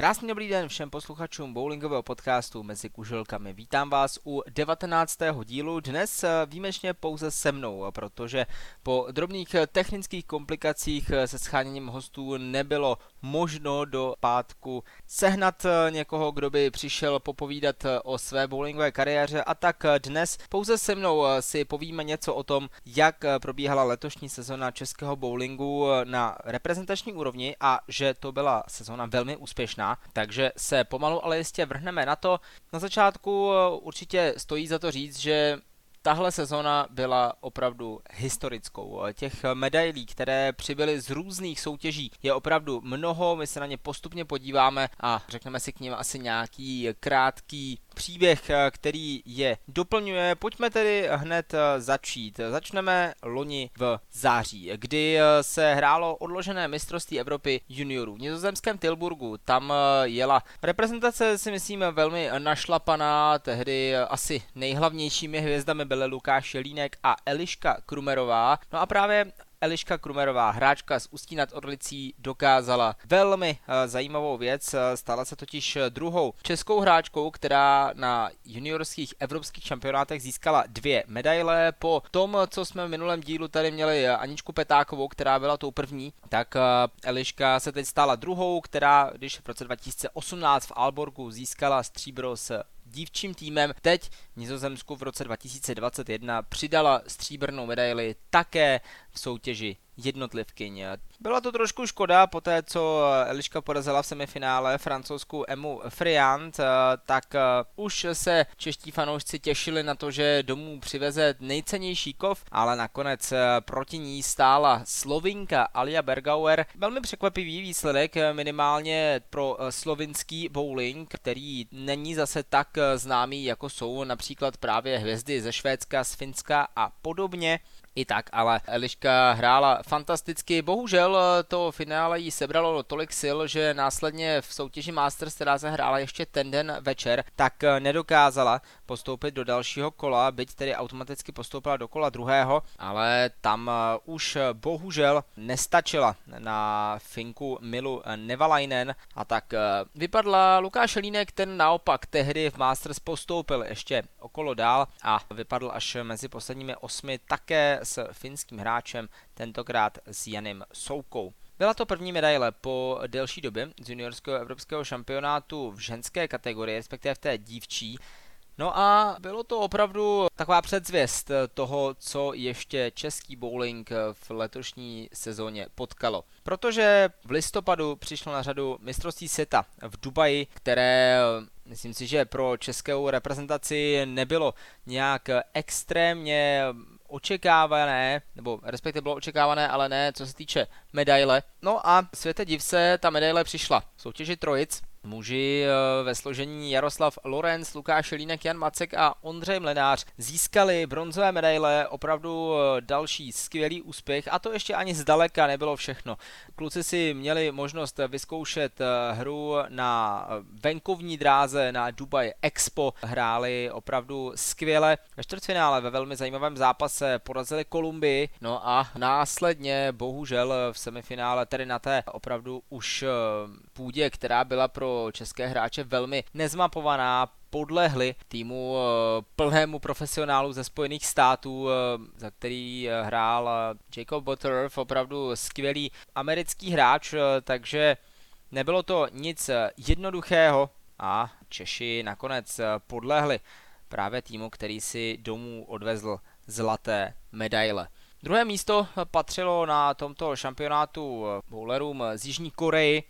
Krásný dobrý den všem posluchačům bowlingového podcastu Mezi kuželkami. Vítám vás u 19. dílu, dnes eh, výjimečně pouze se mnou, protože po drobných technických komplikacích se scháněním hostů nebylo možno do pátku sehnat eh, někoho, kdo by přišel popovídat eh, o své bowlingové kariéře a tak dnes pouze se mnou si povíme něco o tom, jak probíhala letošní sezona českého bowlingu na reprezentační úrovni a že to byla sezona velmi úspěšná takže se pomalu ale jistě vrhneme na to. Na začátku eh, určitě stojí za to říct, že Tahle sezona byla opravdu historickou. Těch medailí, které přibyly z různých soutěží, je opravdu mnoho. My se na ně postupně podíváme a řekneme si k ním asi nějaký krátký příběh, eh, který je doplňuje. Pojďme tedy hned eh, začít. Začneme loni v září, kdy eh, se hrálo odložené mistrovství Evropy juniorů v nizozemském Tilburgu. Tam jela reprezentace, si myslím, velmi našlapaná. Tehdy asi nejhlavnějšími hvězdami byly Lukáš Jelínek a Eliška Krumerová. No a právě Eliška Krumerová, hráčka z Ústí nad Orlicí, dokázala velmi uh, zajímavou věc. Stala se totiž druhou českou hráčkou, která na juniorských evropských šampionátech získala dvě medaile. Po tom, co jsme v minulém dílu tady měli Aničku Petákovou, která byla tou první, tak Eliška se teď stala druhou, která když v roce 2018 v Alborgu získala stříbro s dívčím týmem. Teď Nizozemsku v roce 2021 přidala stříbrnou medaili také v soutěži jednotlivkyň. Byla to trošku škoda, po té, co Eliška porazila v semifinále francouzskou Emu Friant, tak už se čeští fanoušci těšili na to, že domů přiveze nejcennější kov, ale nakonec proti ní stála Slovinka Alia Bergauer. Velmi překvapivý výsledek, minimálně pro slovinský bowling, který není zase tak známý, jako jsou například právě hvězdy ze Švédska, z Finska a podobně. I tak, ale Eliška hrála fantasticky. Bohužel to finále jí sebralo tolik sil, že následně v soutěži Masters, která se hrála ještě ten den večer, tak nedokázala postoupit do dalšího kola, byť tedy automaticky postoupila do kola druhého, ale tam už bohužel nestačila na Finku Milu Nevalainen a tak vypadla Lukáš Línek, ten naopak tehdy v Masters postoupil ještě okolo dál a vypadl až mezi posledními osmi také s finským hráčem, tentokrát s Janem Soukou. Byla to první medaile po delší době z juniorského evropského šampionátu v ženské kategorii, respektive v té dívčí. No a bylo to opravdu taková předzvěst toho, co ještě český bowling v letošní sezóně potkalo. Protože v listopadu přišlo na řadu mistrovství světa v Dubaji, které myslím si, že pro českou reprezentaci nebylo nějak extrémně očekávané, nebo respektive bylo očekávané, ale ne co se týče medaile. No a světe div se, ta medaile přišla. V soutěži trojic Muži eh, ve složení Jaroslav Lorenz, Lukáš Línek, Jan Macek a Ondřej Mlenář získali bronzové medaile, opravdu eh, další skvělý úspěch a to ještě ani zdaleka nebylo všechno. Kluci si měli možnost vyzkoušet eh, hru na venkovní dráze na Dubai Expo, hráli opravdu skvěle. Ve čtvrtfinále ve velmi zajímavém zápase porazili Kolumbii, no a následně bohužel v semifinále, tedy na té opravdu už půdě, která byla pro české hráče velmi nezmapovaná, podlehli týmu eh, plnému profesionálu ze Spojených států, eh, za který eh, hrál Jacob Butterworth, opravdu skvělý americký hráč, takže nebylo to nic jednoduchého a Češi nakonec podlehli právě týmu, který si domů odvezl zlaté medaile. Druhé místo patřilo na tomto šampionátu bowlerům z Jižní Koreji,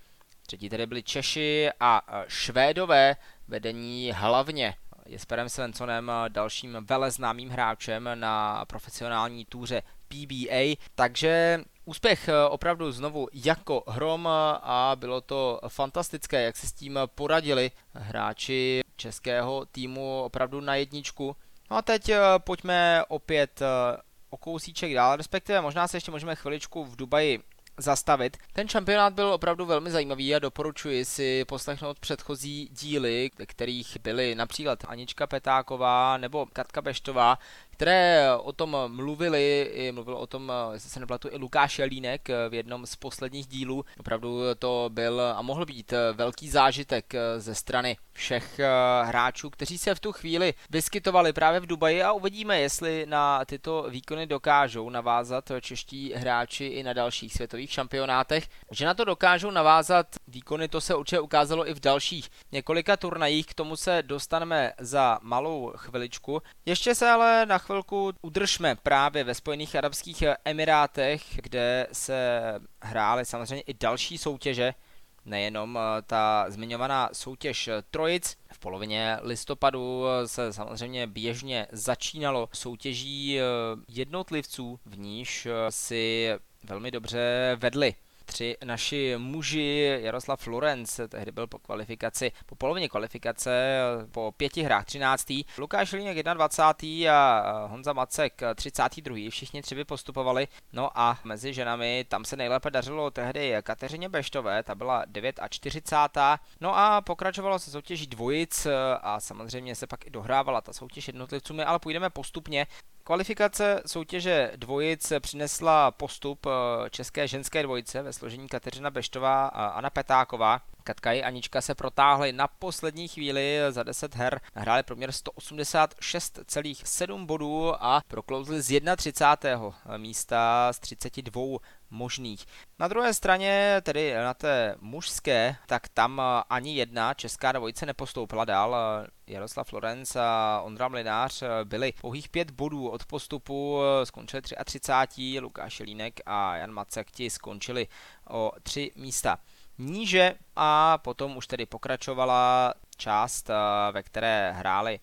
Třetí tedy byli Češi a Švédové, vedení hlavně Jesperem Svensonem, dalším veleznámým hráčem na profesionální túře PBA, takže úspěch opravdu znovu jako hrom a bylo to fantastické, jak se s tím poradili hráči českého týmu opravdu na jedničku. No a teď pojďme opět o kousíček dál, respektive možná se ještě můžeme chviličku v Dubaji zastavit. Ten šampionát byl opravdu velmi zajímavý a doporučuji si poslechnout předchozí díly, kterých byly například Anička Petáková nebo Katka Beštová, které o tom mluvili, mluvil o tom, jestli se neplatu, i Lukáš Jelínek v jednom z posledních dílů. Opravdu to byl a mohl být velký zážitek ze strany všech hráčů, kteří se v tu chvíli vyskytovali právě v Dubaji a uvidíme, jestli na tyto výkony dokážou navázat čeští hráči i na dalších světových šampionátech. Že na to dokážou navázat výkony, to se určitě ukázalo i v dalších několika turnajích, k tomu se dostaneme za malou chviličku. Ještě se ale na chvilku udržme právě ve Spojených Arabských Emirátech, kde se hrály samozřejmě i další soutěže, nejenom eh, ta zmiňovaná soutěž Trojic. V polovině listopadu eh, se samozřejmě běžně začínalo soutěží eh, jednotlivců, v níž si velmi dobře vedli tři naši muži, Jaroslav Florenc, tehdy byl po kvalifikaci, po polovině kvalifikace, po pěti hrách 13. Lukáš Líněk 21. a Honza Macek 32. Všichni tři by postupovali. No a mezi ženami tam se nejlépe dařilo tehdy Kateřině Beštové, ta byla 49. No a pokračovalo se soutěží dvojic a samozřejmě se pak i dohrávala ta soutěž jednotlivců, my ale půjdeme postupně. Kvalifikace soutěže dvojic přinesla postup eh, české ženské dvojice ve složení Kateřina Beštová a Anna Petáková. Katka i Anička se protáhly na poslední chvíli za 10 her, nahráli proměr 186,7 bodů a proklouzli z 31. místa z 32 možných. Na druhé straně, tedy na té mužské, tak tam ani jedna česká dvojice nepostoupila dál. Jaroslav Lorenz a Ondra Mlinář byli pouhých pět bodů od postupu, skončili 33. Lukáš Línek a Jan Macek ti skončili o tři místa níže a potom už tedy pokračovala část, ve které hráli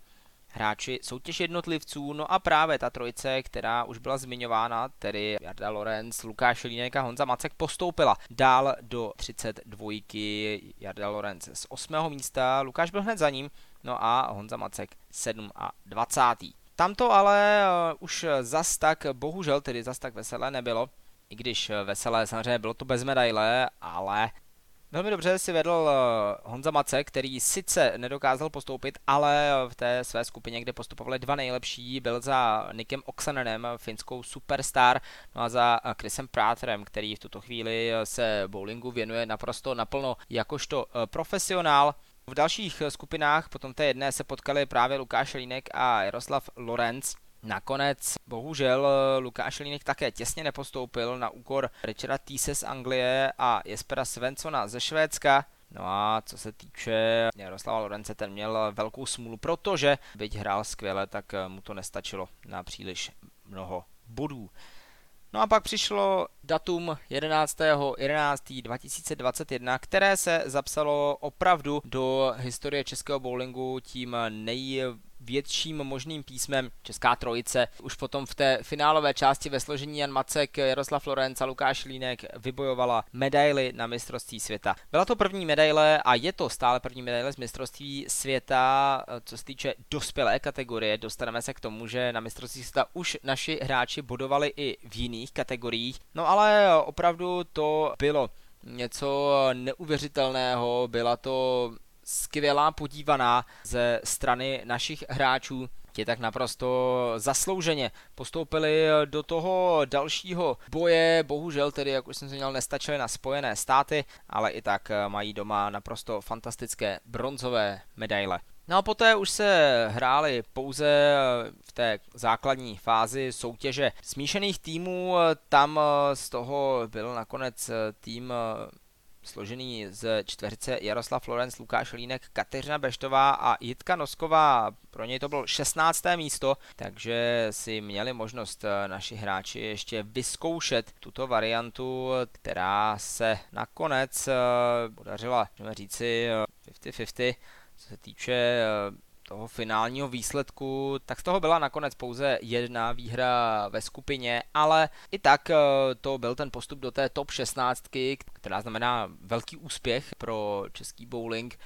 hráči soutěž jednotlivců, no a právě ta trojice, která už byla zmiňována, tedy Jarda Lorenz, Lukáš Línek a Honza Macek postoupila dál do 32. Jarda Lorenz z 8. místa, Lukáš byl hned za ním, no a Honza Macek 7 a 20. Tam to ale uh, už zas tak, bohužel tedy zas tak veselé nebylo, i když veselé samozřejmě bylo to bez medaile, ale Velmi dobře si vedl eh, Honza Mace, který sice nedokázal postoupit, ale v té své skupině, kde postupovali dva nejlepší, byl za Nikem Oksanenem, finskou superstar, no a za eh, Chrisem Praterem, který v tuto chvíli eh, se bowlingu věnuje naprosto naplno jakožto profesionál. V dalších skupinách, potom té jedné, se potkali právě Lukáš Línek a Jaroslav Lorenz. Nakonec bohužel Lukáš Línek také těsně nepostoupil na úkor Richarda Týse z Anglie a Jespera Svensona ze Švédska. No a co se týče Jaroslava Lorence, ten měl velkou smůlu, protože byť hrál skvěle, tak mu to nestačilo na příliš mnoho bodů. No a pak přišlo datum 11.11.2021, které se zapsalo opravdu do historie českého bowlingu tím nej větším možným písmem Česká trojice. Už potom v té finálové části ve složení Jan Macek, Jaroslav Lorenz a Lukáš Línek vybojovala medaily na mistrovství světa. Byla to první medaile a je to stále první medaile z mistrovství světa, co se týče dospělé kategorie. Dostaneme se k tomu, že na mistrovství světa už naši hráči bodovali i v jiných kategoriích. No ale opravdu to bylo něco neuvěřitelného, byla to skvělá podívaná ze strany našich hráčů. Ti tak naprosto zaslouženě postoupili do toho dalšího boje, bohužel tedy, jak už jsem zmínil, nestačili na Spojené státy, ale i tak mají doma naprosto fantastické bronzové medaile. No a poté už se hráli pouze v té základní fázi soutěže smíšených týmů, tam z toho byl nakonec tým složený z čtveřice Jaroslav Lorenz, Lukáš Línek, Kateřina Beštová a Jitka Nosková. Pro něj to bylo 16. místo, takže si měli možnost eh, naši hráči ještě vyzkoušet tuto variantu, která se nakonec eh, podařila, můžeme říci, 50-50, eh, co se týče toho finálního výsledku, tak z toho byla nakonec pouze jedna výhra ve skupině, ale i tak eh, to byl ten postup do té top 16, která znamená velký úspěch pro český bowling.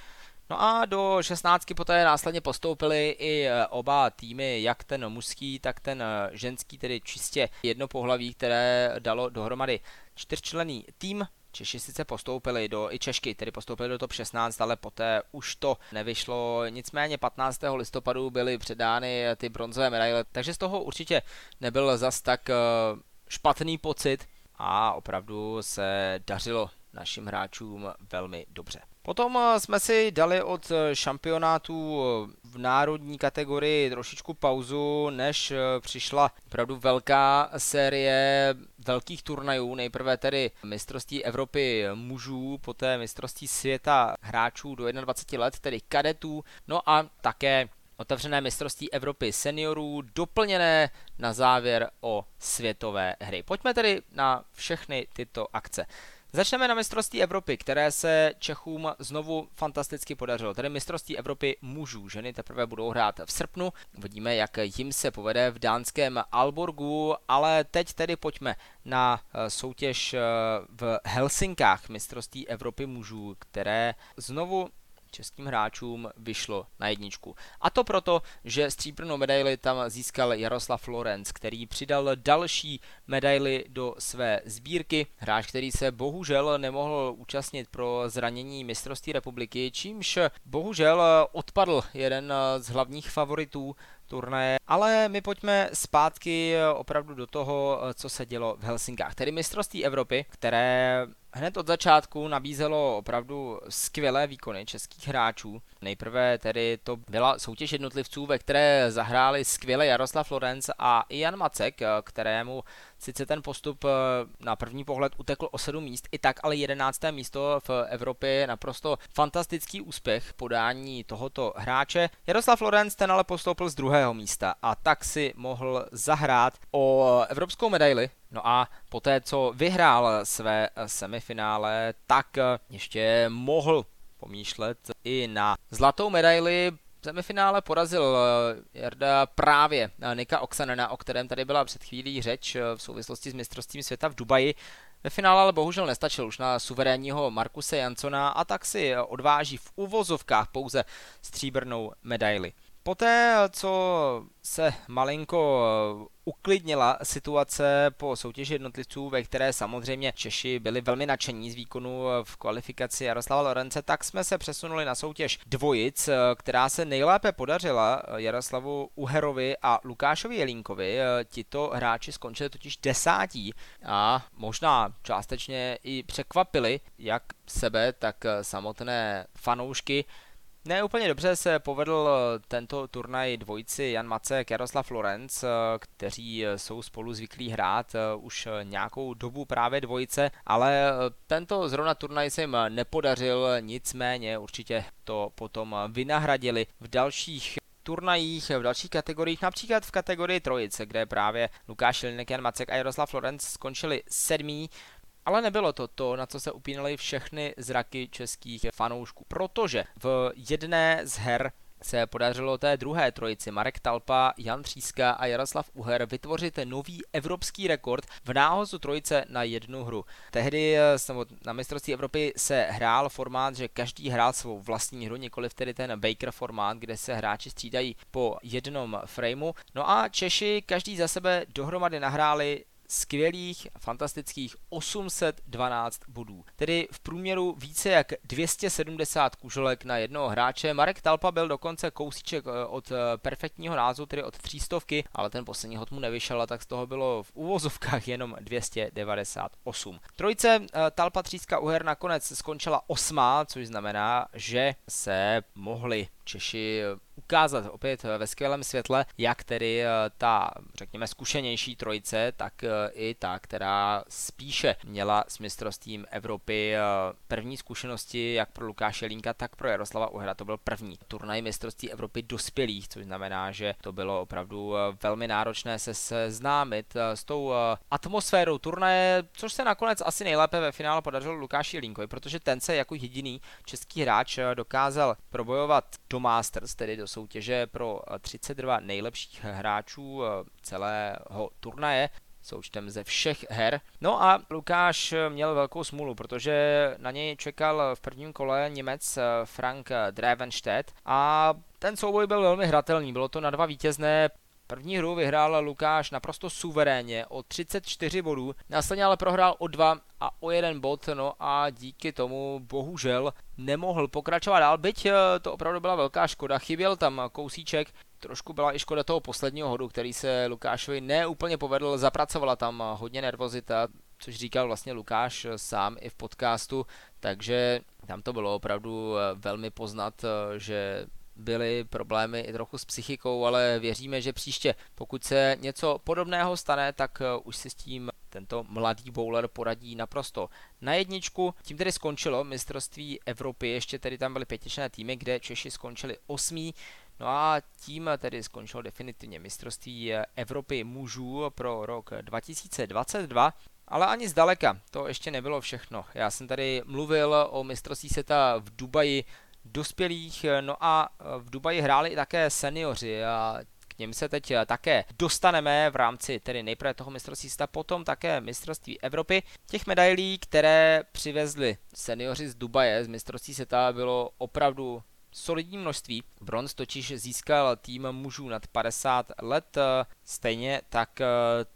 No a do 16 poté následně postoupili i oba týmy, jak ten mužský, tak ten ženský, tedy čistě jedno pohlaví, které dalo dohromady čtyřčlený tým. Češi sice postoupili do, i Češky, tedy postoupili do top 16, ale poté už to nevyšlo. Nicméně 15. listopadu byly předány ty bronzové medaile, takže z toho určitě nebyl zas tak eh, špatný pocit a opravdu se dařilo našim hráčům velmi dobře. Potom eh, jsme si dali od eh, šampionátu eh, v národní kategorii trošičku pauzu, než přišla opravdu velká série velkých turnajů. Nejprve tedy mistrovství Evropy mužů, poté mistrovství světa hráčů do 21 let, tedy kadetů, no a také otevřené mistrovství Evropy seniorů, doplněné na závěr o světové hry. Pojďme tedy na všechny tyto akce. Začneme na mistrovství Evropy, které se Čechům znovu fantasticky podařilo. Tedy mistrovství Evropy mužů. Ženy teprve budou hrát v srpnu. Uvidíme, jak jim se povede v dánském Alborgu, ale teď tedy pojďme na eh, soutěž eh, v Helsinkách mistrovství Evropy mužů, které znovu českým hráčům vyšlo na jedničku. A to proto, že stříbrnou medaili tam získal Jaroslav Florenc, který přidal další medaily do své sbírky. Hráč, který se bohužel nemohl účastnit pro zranění mistrovství republiky, čímž bohužel odpadl jeden z hlavních favoritů turnaje, ale my pojďme zpátky opravdu do toho, co se dělo v Helsinkách, tedy mistrovství Evropy, které hned od začátku nabízelo opravdu skvělé výkony českých hráčů. Nejprve tedy to byla soutěž jednotlivců, ve které zahráli skvěle Jaroslav Florenc a Jan Macek, kterému sice ten postup eh, na první pohled utekl o 7 míst, i tak ale 11. místo v Evropě je naprosto fantastický úspěch podání tohoto hráče. Jaroslav Florenc ten ale postoupil z druhého místa a tak si mohl zahrát o evropskou medaili No a poté, co vyhrál své semifinále, tak ještě mohl pomýšlet i na zlatou medaili. V semifinále porazil Jarda právě Nika Oksanena, o kterém tady byla před chvílí řeč v souvislosti s mistrovstvím světa v Dubaji. Ve finále ale bohužel nestačil už na suverénního Markuse Jansona a tak si odváží v uvozovkách pouze stříbrnou medaili. Poté, co se malinko uklidnila situace po soutěži jednotlivců, ve které samozřejmě Češi byli velmi nadšení z výkonu v kvalifikaci Jaroslava Lorence, tak jsme se přesunuli na soutěž dvojic, která se nejlépe podařila Jaroslavu Uherovi a Lukášovi Jelínkovi. Tito hráči skončili totiž desátí a možná částečně i překvapili jak sebe, tak samotné fanoušky. Ne úplně dobře se povedl eh, tento turnaj dvojici Jan Macek, Jaroslav Lorenz, eh, kteří eh, jsou spolu zvyklí hrát už nějakou dobu právě dvojice, ale tento zrovna turnaj se jim nepodařil, nicméně určitě to potom vynahradili v dalších turnajích v dalších kategoriích, například v kategorii trojice, kde právě Lukáš Jelinek, Jan Macek a Jaroslav Lorenz skončili sedmí. Ale nebylo to to, na co se upínaly všechny zraky českých fanoušků, protože v jedné z her se podařilo té druhé trojici Marek Talpa, Jan Tříska a Jaroslav Uher vytvořit nový evropský rekord v náhozu trojice na jednu hru. Tehdy eh, na mistrovství Evropy se hrál formát, že každý hrál svou vlastní hru, nikoli tedy ten Baker formát, kde se hráči střídají po jednom frameu. No a Češi každý za sebe dohromady nahráli skvělých, fantastických 812 bodů. Tedy v průměru více jak 270 kuželek na jednoho hráče. Marek Talpa byl dokonce kousíček eh, od eh, perfektního názu, tedy od 300, ale ten poslední hod mu nevyšel a tak z toho bylo v úvozovkách jenom 298. Trojice eh, Talpa Tříska Uher nakonec skončila osmá, což znamená, že se mohli Češi ukázat opět ve skvělém světle, jak tedy eh, ta, řekněme, zkušenější trojice, tak eh, i ta, která spíše měla s mistrovstvím Evropy eh, první zkušenosti, jak pro Lukáše Línka, tak pro Jaroslava Uhra. To byl první turnaj mistrovství Evropy dospělých, což znamená, že to bylo opravdu velmi náročné se seznámit s tou atmosférou turnaje, což se nakonec asi nejlépe ve finále podařilo Lukáši Línkovi, protože ten se jako jediný český hráč dokázal probojovat do Masters, tedy do soutěže pro 32 nejlepších hráčů eh, celého turnaje. součtem ze všech her. No a Lukáš měl velkou smůlu, protože na něj čekal v prvním kole Němec Frank Drevenstedt a ten souboj byl velmi hratelný, bylo to na dva vítězné, První hru vyhrál Lukáš naprosto suverénně o 34 bodů, následně ale prohrál o 2 a o jeden bod, no a díky tomu bohužel nemohl pokračovat dál, byť eh, to opravdu byla velká škoda, chyběl tam kousíček, trošku byla i škoda toho posledního hodu, který se Lukášovi neúplně povedl, zapracovala tam hodně nervozita, což říkal vlastně Lukáš sám i v podcastu, takže tam to bylo opravdu eh, velmi poznat, eh, že byly problémy i trochu s psychikou, ale věříme, že příště, pokud se něco podobného stane, tak eh, už si s tím tento mladý bowler poradí naprosto na jedničku. Tím tedy skončilo mistrovství Evropy, ještě tedy tam byly pětičné týmy, kde Češi skončili osmý. No a tím tedy skončilo definitivně mistrovství Evropy mužů pro rok 2022. Ale ani zdaleka, to ještě nebylo všechno. Já jsem tady mluvil o mistrovství světa v Dubaji dospělých, no a v Dubaji hráli i také seniori a k něm se teď také dostaneme v rámci tedy nejprve toho mistrovství světa, potom také mistrovství Evropy. Těch medailí, které přivezli seniori z Dubaje z mistrovství světa bylo opravdu solidní množství. Bronz totiž získal tým mužů nad 50 let, stejně tak eh,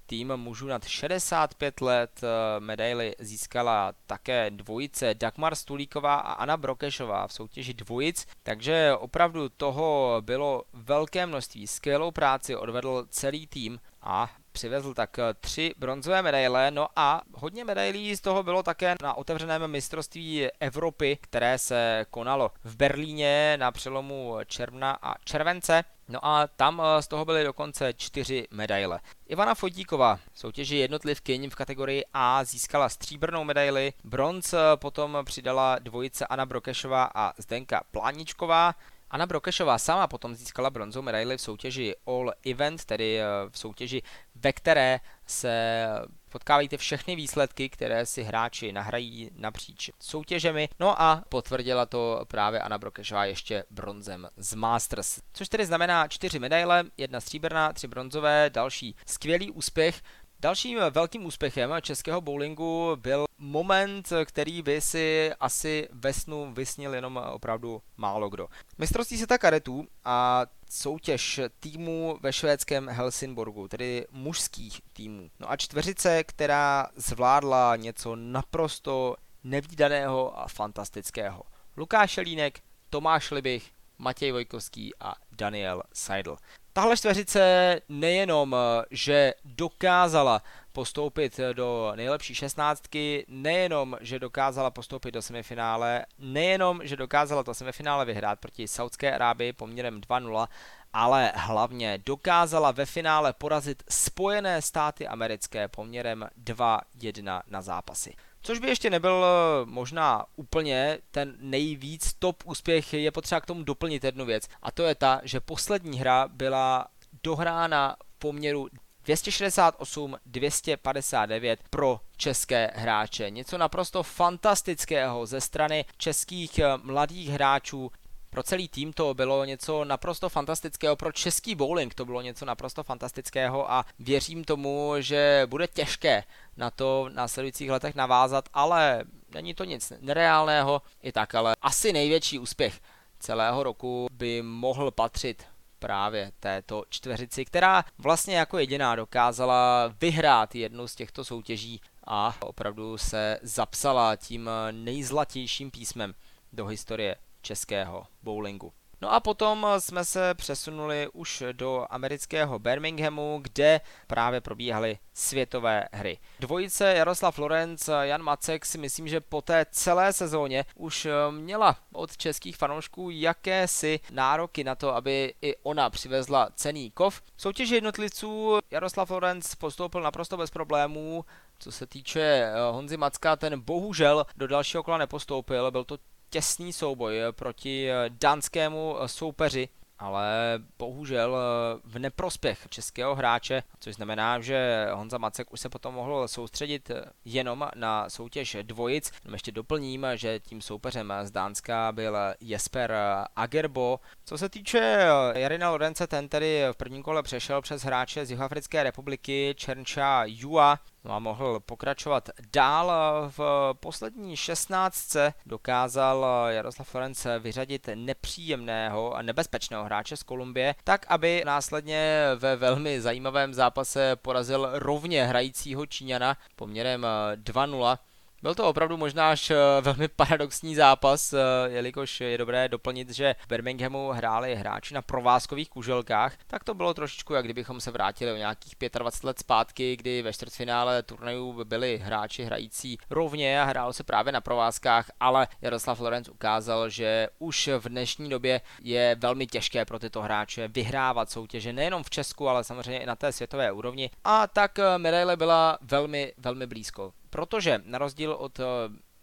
tým mužů nad 65 let eh, medaily získala také dvojice Dagmar Stulíková a Anna Brokešová v soutěži dvojic, takže opravdu toho bylo velké množství. Skvělou práci odvedl celý tým a přivezl tak eh, tři bronzové medaile, no a hodně medailí z toho bylo také na otevřeném mistrovství Evropy, které se konalo v Berlíně na přelomu června a července. No a tam eh, z toho byly dokonce čtyři medaile. Ivana Fodíková v soutěži jednotlivkyň v kategorii A získala stříbrnou medaili, bronz eh, potom přidala dvojice Anna Brokešová a Zdenka Pláničková, Anna Brokešová sama potom získala bronzovou medaili v soutěži All Event, tedy v soutěži ve které se potkávají ty všechny výsledky, které si hráči nahrají napříč soutěžemi. No a potvrdila to právě Anna Brokešová ještě bronzem z Masters. Což tedy znamená čtyři medaile, jedna stříbrná, tři bronzové, další skvělý úspěch. Dalším velkým úspěchem českého bowlingu byl moment, který by si asi ve snu vysnil jenom opravdu málo kdo. Mistrovství světa karetů a soutěž týmů ve švédském Helsingborgu, tedy mužských týmů. No a čtveřice, která zvládla něco naprosto nevýdaného a fantastického. Lukáš Línek, Tomáš Libich, Matěj Vojkovský a Daniel Seidel. Tahle čtveřice nejenom, že dokázala postoupit do nejlepší šestnáctky, nejenom, že dokázala postoupit do semifinále, nejenom, že dokázala to semifinále vyhrát proti Saudské Arábii poměrem 2-0, ale hlavně dokázala ve finále porazit Spojené státy americké poměrem 2-1 na zápasy. Což by ještě nebyl eh, možná úplně ten nejvíc top úspěch, je potřeba k tomu doplnit jednu věc. A to je ta, že poslední hra byla dohrána v poměru 268-259 pro české hráče. Něco naprosto fantastického ze strany českých eh, mladých hráčů, pro celý tým to bylo něco naprosto fantastického, pro český bowling to bylo něco naprosto fantastického a věřím tomu, že bude těžké na to v následujících letech navázat, ale není to nic nereálného i tak, ale asi největší úspěch celého roku by mohl patřit právě této čtveřici, která vlastně jako jediná dokázala vyhrát jednu z těchto soutěží a opravdu se zapsala tím nejzlatějším písmem do historie českého bowlingu. No a potom jsme se přesunuli už do amerického Birminghamu, kde právě probíhaly světové hry. Dvojice Jaroslav Lorenz, Jan Macek si myslím, že po té celé sezóně už měla od českých fanoušků jakési nároky na to, aby i ona přivezla cený kov. V soutěži jednotlivců Jaroslav Lorenz postoupil naprosto bez problémů, co se týče Honzy Macka, ten bohužel do dalšího kola nepostoupil, byl to těsný souboj proti eh, dánskému eh, soupeři ale bohužel eh, v neprospěch českého hráče, což znamená, že Honza Macek už se potom mohl soustředit jenom na soutěž dvojic. Ještě doplním, že tím soupeřem z Dánska byl Jesper Agerbo. Co se týče Jarina Lorence, ten tedy v prvním kole přešel přes hráče z Jihoafrické republiky Černča Jua, No a mohl pokračovat dál. V poslední 16. dokázal Jaroslav Florenc vyřadit nepříjemného a nebezpečného hráče z Kolumbie, tak aby následně ve velmi zajímavém zápase porazil rovně hrajícího Číňana poměrem 2-0. Byl to opravdu možná až eh, velmi paradoxní zápas, eh, jelikož je dobré doplnit, že v Birminghamu hráli hráči na provázkových kuželkách, tak to bylo trošičku, jak kdybychom se vrátili o nějakých 25 let zpátky, kdy ve čtvrtfinále turnajů byli hráči hrající rovně a hrálo se právě na provázkách, ale Jaroslav Lorenz ukázal, že už v dnešní době je velmi těžké pro tyto hráče vyhrávat soutěže nejenom v Česku, ale samozřejmě i na té světové úrovni. A tak eh, medaile byla velmi, velmi blízko protože na rozdíl od eh,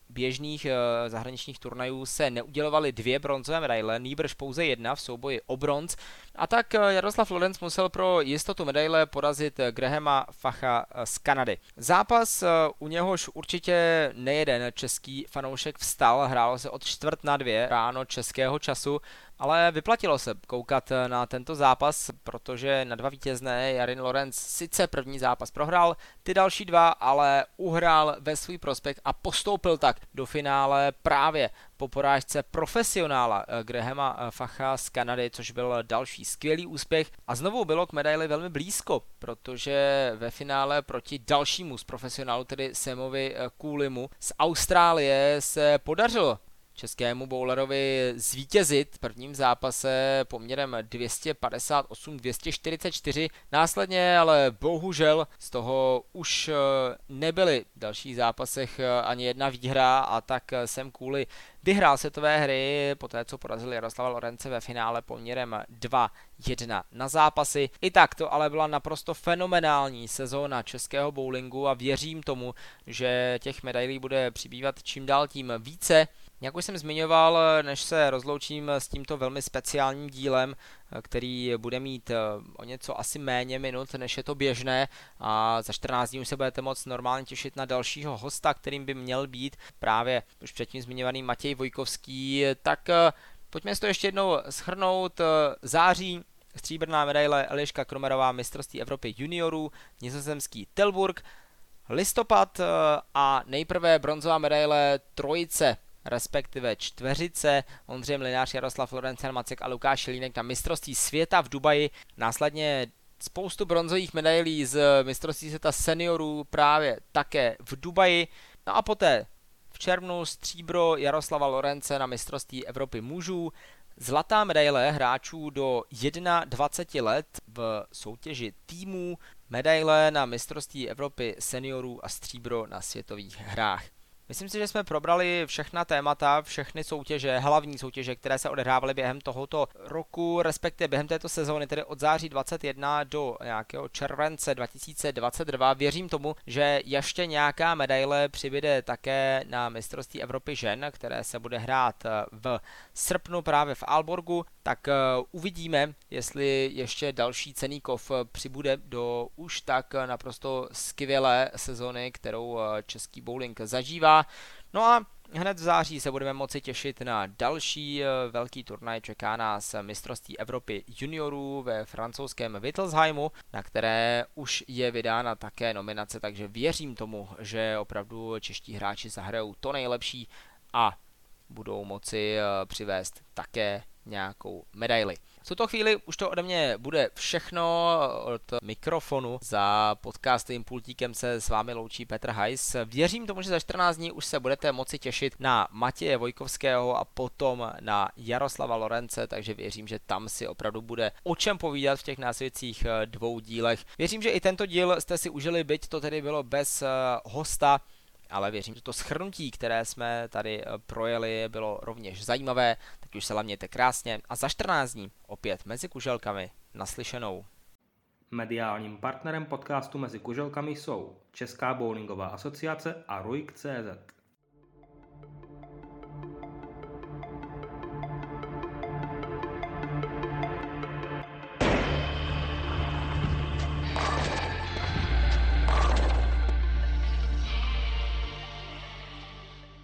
běžných eh, zahraničních turnajů se neudělovaly dvě bronzové medaile, nýbrž pouze jedna v souboji o bronz. A tak eh, Jaroslav Lorenz musel pro jistotu medaile porazit Grahama Facha z Kanady. Zápas, u něhož určitě nejeden český fanoušek vstal, hrálo se od čtvrt na dvě ráno českého času ale vyplatilo se koukat na tento zápas, protože na dva vítězné Jarin Lorenz sice první zápas prohrál, ty další dva ale uhrál ve svůj prospekt a postoupil tak do finále právě po porážce profesionála eh, Grahama eh, Facha z Kanady, což byl další skvělý úspěch. A znovu bylo k medaili velmi blízko, protože ve finále proti dalšímu z profesionálu, tedy Samovi Kulimu z Austrálie se podařilo českému bowlerovi zvítězit v prvním zápase poměrem 258-244. Následně ale bohužel z toho už eh, nebyly v dalších zápasech eh, ani jedna výhra a tak jsem kvůli vyhrál světové hry, poté co porazil Jaroslava Lorence ve finále poměrem 2-1 na zápasy. I tak to ale byla naprosto fenomenální sezóna českého bowlingu a věřím tomu, že těch medailí bude přibývat čím dál tím více. Jak už jsem zmiňoval, než se rozloučím s tímto velmi speciálním dílem, který bude mít eh, o něco asi méně minut, než je to běžné a za 14 dní už se budete moc normálně těšit na dalšího hosta, kterým by měl být právě už předtím zmiňovaný Matěj Vojkovský, tak eh, pojďme si to ještě jednou schrnout. Eh, září stříbrná medaile Eliška Kromerová mistrovství Evropy juniorů, nizozemský Tilburg, listopad a nejprve bronzová medaile trojice respektive čtveřice, Ondřej Mlinář, Jaroslav Lorencen, Macek a Lukáš Šelínek na mistrovství světa v Dubaji. Následně spoustu bronzových medailí z mistrovství světa seniorů právě také v Dubaji. No a poté v červnu stříbro Jaroslava Lorence na mistrovství Evropy mužů, zlatá medaile hráčů do 21 let v soutěži týmů, medaile na mistrovství Evropy seniorů a stříbro na světových hrách. Myslím si, že jsme probrali všechna témata, všechny soutěže, hlavní soutěže, které se odehrávaly během tohoto roku, respektive během této sezóny, tedy od září 21 do nějakého července 2022. Věřím tomu, že ještě nějaká medaile přibyde také na mistrovství Evropy žen, které se bude hrát v srpnu právě v Alborgu, tak eh, uvidíme, jestli ještě další cený kov přibude do už tak naprosto skvělé sezony, kterou eh, český bowling zažívá. No a hned v září se budeme moci těšit na další eh, velký turnaj. Čeká nás mistrovství Evropy juniorů ve francouzském Wittelsheimu, na které už je vydána také nominace, takže věřím tomu, že opravdu čeští hráči zahrajou to nejlepší a budou moci eh, přivést také nějakou medaili. V tuto chvíli už to ode mě bude všechno od mikrofonu. Za podcastovým pultíkem se s vámi loučí Petr Hajs. Věřím tomu, že za 14 dní už se budete moci těšit na Matěje Vojkovského a potom na Jaroslava Lorence, takže věřím, že tam si opravdu bude o čem povídat v těch následujících eh, dvou dílech. Věřím, že i tento díl jste si užili, byť to tedy bylo bez eh, hosta, ale věřím, že to schrnutí, které jsme tady eh, projeli, bylo rovněž zajímavé, Teď už se lamějte krásně a za 14 dní opět mezi kuželkami naslyšenou. Mediálním partnerem podcastu Mezi kuželkami jsou Česká bowlingová asociace a RUIK.cz.